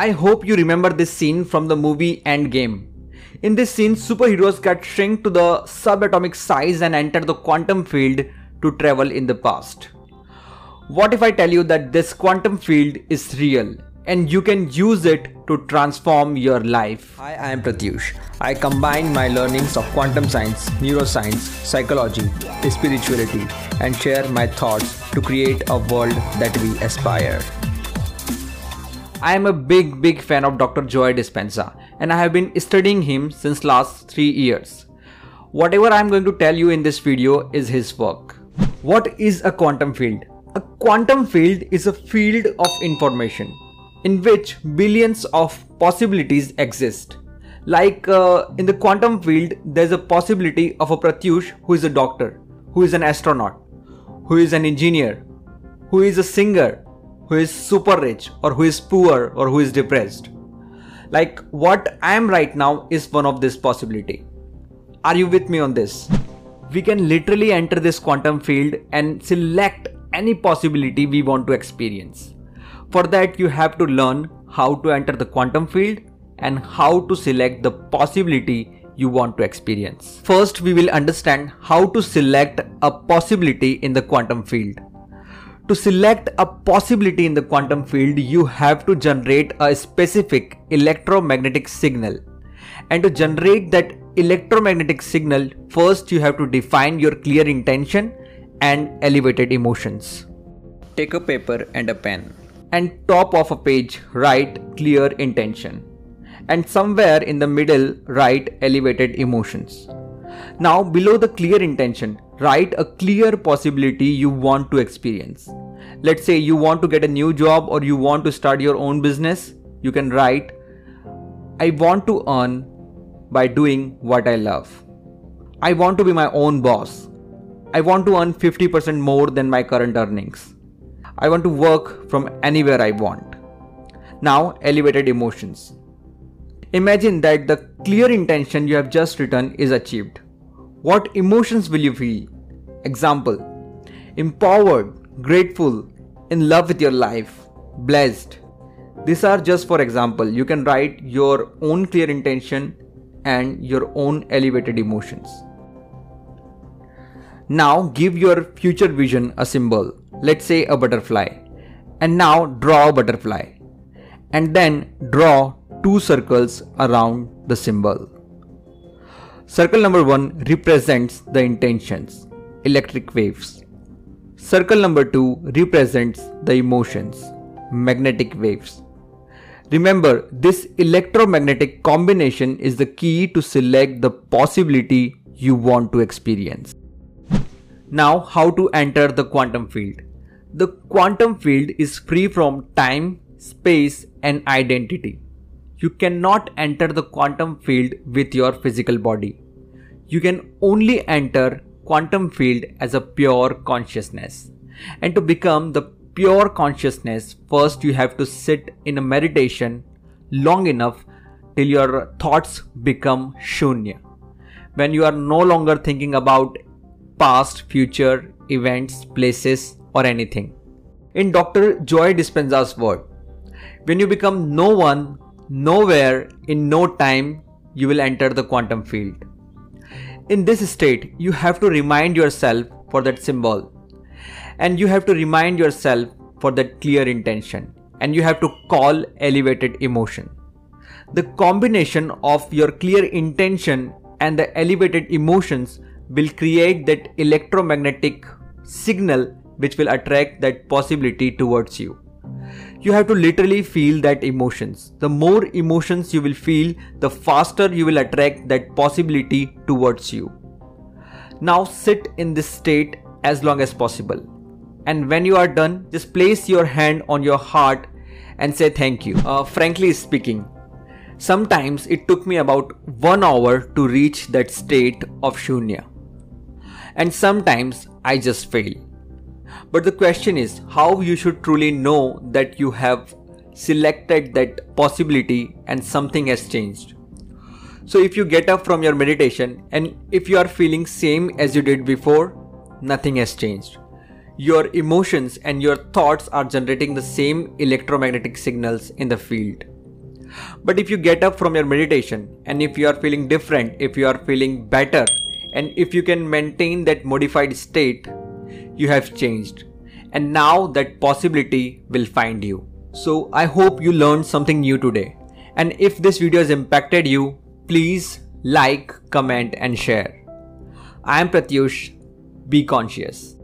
I hope you remember this scene from the movie Endgame. In this scene, superheroes get shrink to the subatomic size and enter the quantum field to travel in the past. What if I tell you that this quantum field is real and you can use it to transform your life? Hi, I am Pratyush. I combine my learnings of quantum science, neuroscience, psychology, spirituality, and share my thoughts to create a world that we aspire. I am a big big fan of Dr. Joe Dispenza and I have been studying him since last 3 years. Whatever I am going to tell you in this video is his work. What is a quantum field? A quantum field is a field of information in which billions of possibilities exist. Like uh, in the quantum field, there's a possibility of a Pratyush who is a doctor, who is an astronaut, who is an engineer, who is a singer, who is super rich or who is poor or who is depressed. Like what I am right now is one of this possibility. Are you with me on this? We can literally enter this quantum field and select any possibility we want to experience. For that you have to learn how to enter the quantum field and how to select the possibility you want to experience. First we will understand how to select a possibility in the quantum field. To select a possibility in the quantum field, you have to generate a specific electromagnetic signal. And to generate that electromagnetic signal, first you have to define your clear intention and elevated emotions. Take a paper and a pen. And top of a page, write clear intention. And somewhere in the middle, write elevated emotions. Now, below the clear intention, write a clear possibility you want to experience. Let's say you want to get a new job or you want to start your own business. You can write, I want to earn by doing what I love. I want to be my own boss. I want to earn 50% more than my current earnings. I want to work from anywhere I want. Now, elevated emotions. Imagine that the clear intention you have just written is achieved. What emotions will you feel? Example Empowered, grateful, in love with your life, blessed. These are just for example. You can write your own clear intention and your own elevated emotions. Now give your future vision a symbol, let's say a butterfly. And now draw a butterfly. And then draw two circles around the symbol. Circle number 1 represents the intentions, electric waves. Circle number 2 represents the emotions, magnetic waves. Remember, this electromagnetic combination is the key to select the possibility you want to experience. Now, how to enter the quantum field? The quantum field is free from time, space, and identity. You cannot enter the quantum field with your physical body. You can only enter quantum field as a pure consciousness. And to become the pure consciousness, first you have to sit in a meditation long enough till your thoughts become shunya. When you are no longer thinking about past, future, events, places, or anything. In Dr. Joe Dispenza's word, when you become no one Nowhere in no time you will enter the quantum field. In this state, you have to remind yourself for that symbol and you have to remind yourself for that clear intention and you have to call elevated emotion. The combination of your clear intention and the elevated emotions will create that electromagnetic signal which will attract that possibility towards you you have to literally feel that emotions. The more emotions you will feel, the faster you will attract that possibility towards you. Now sit in this state as long as possible. And when you are done, just place your hand on your heart and say thank you. Uh, frankly speaking, sometimes it took me about one hour to reach that state of shunya. And sometimes I just fail. But the question is how you should truly know that you have selected that possibility and something has changed. So if you get up from your meditation and if you are feeling same as you did before, nothing has changed. Your emotions and your thoughts are generating the same electromagnetic signals in the field. But if you get up from your meditation and if you are feeling different, if you are feeling better, and if you can maintain that modified state, you have changed. And now that possibility will find you. So I hope you learned something new today. And if this video has impacted you, please like, comment, and share. I am Pratyush. Be conscious.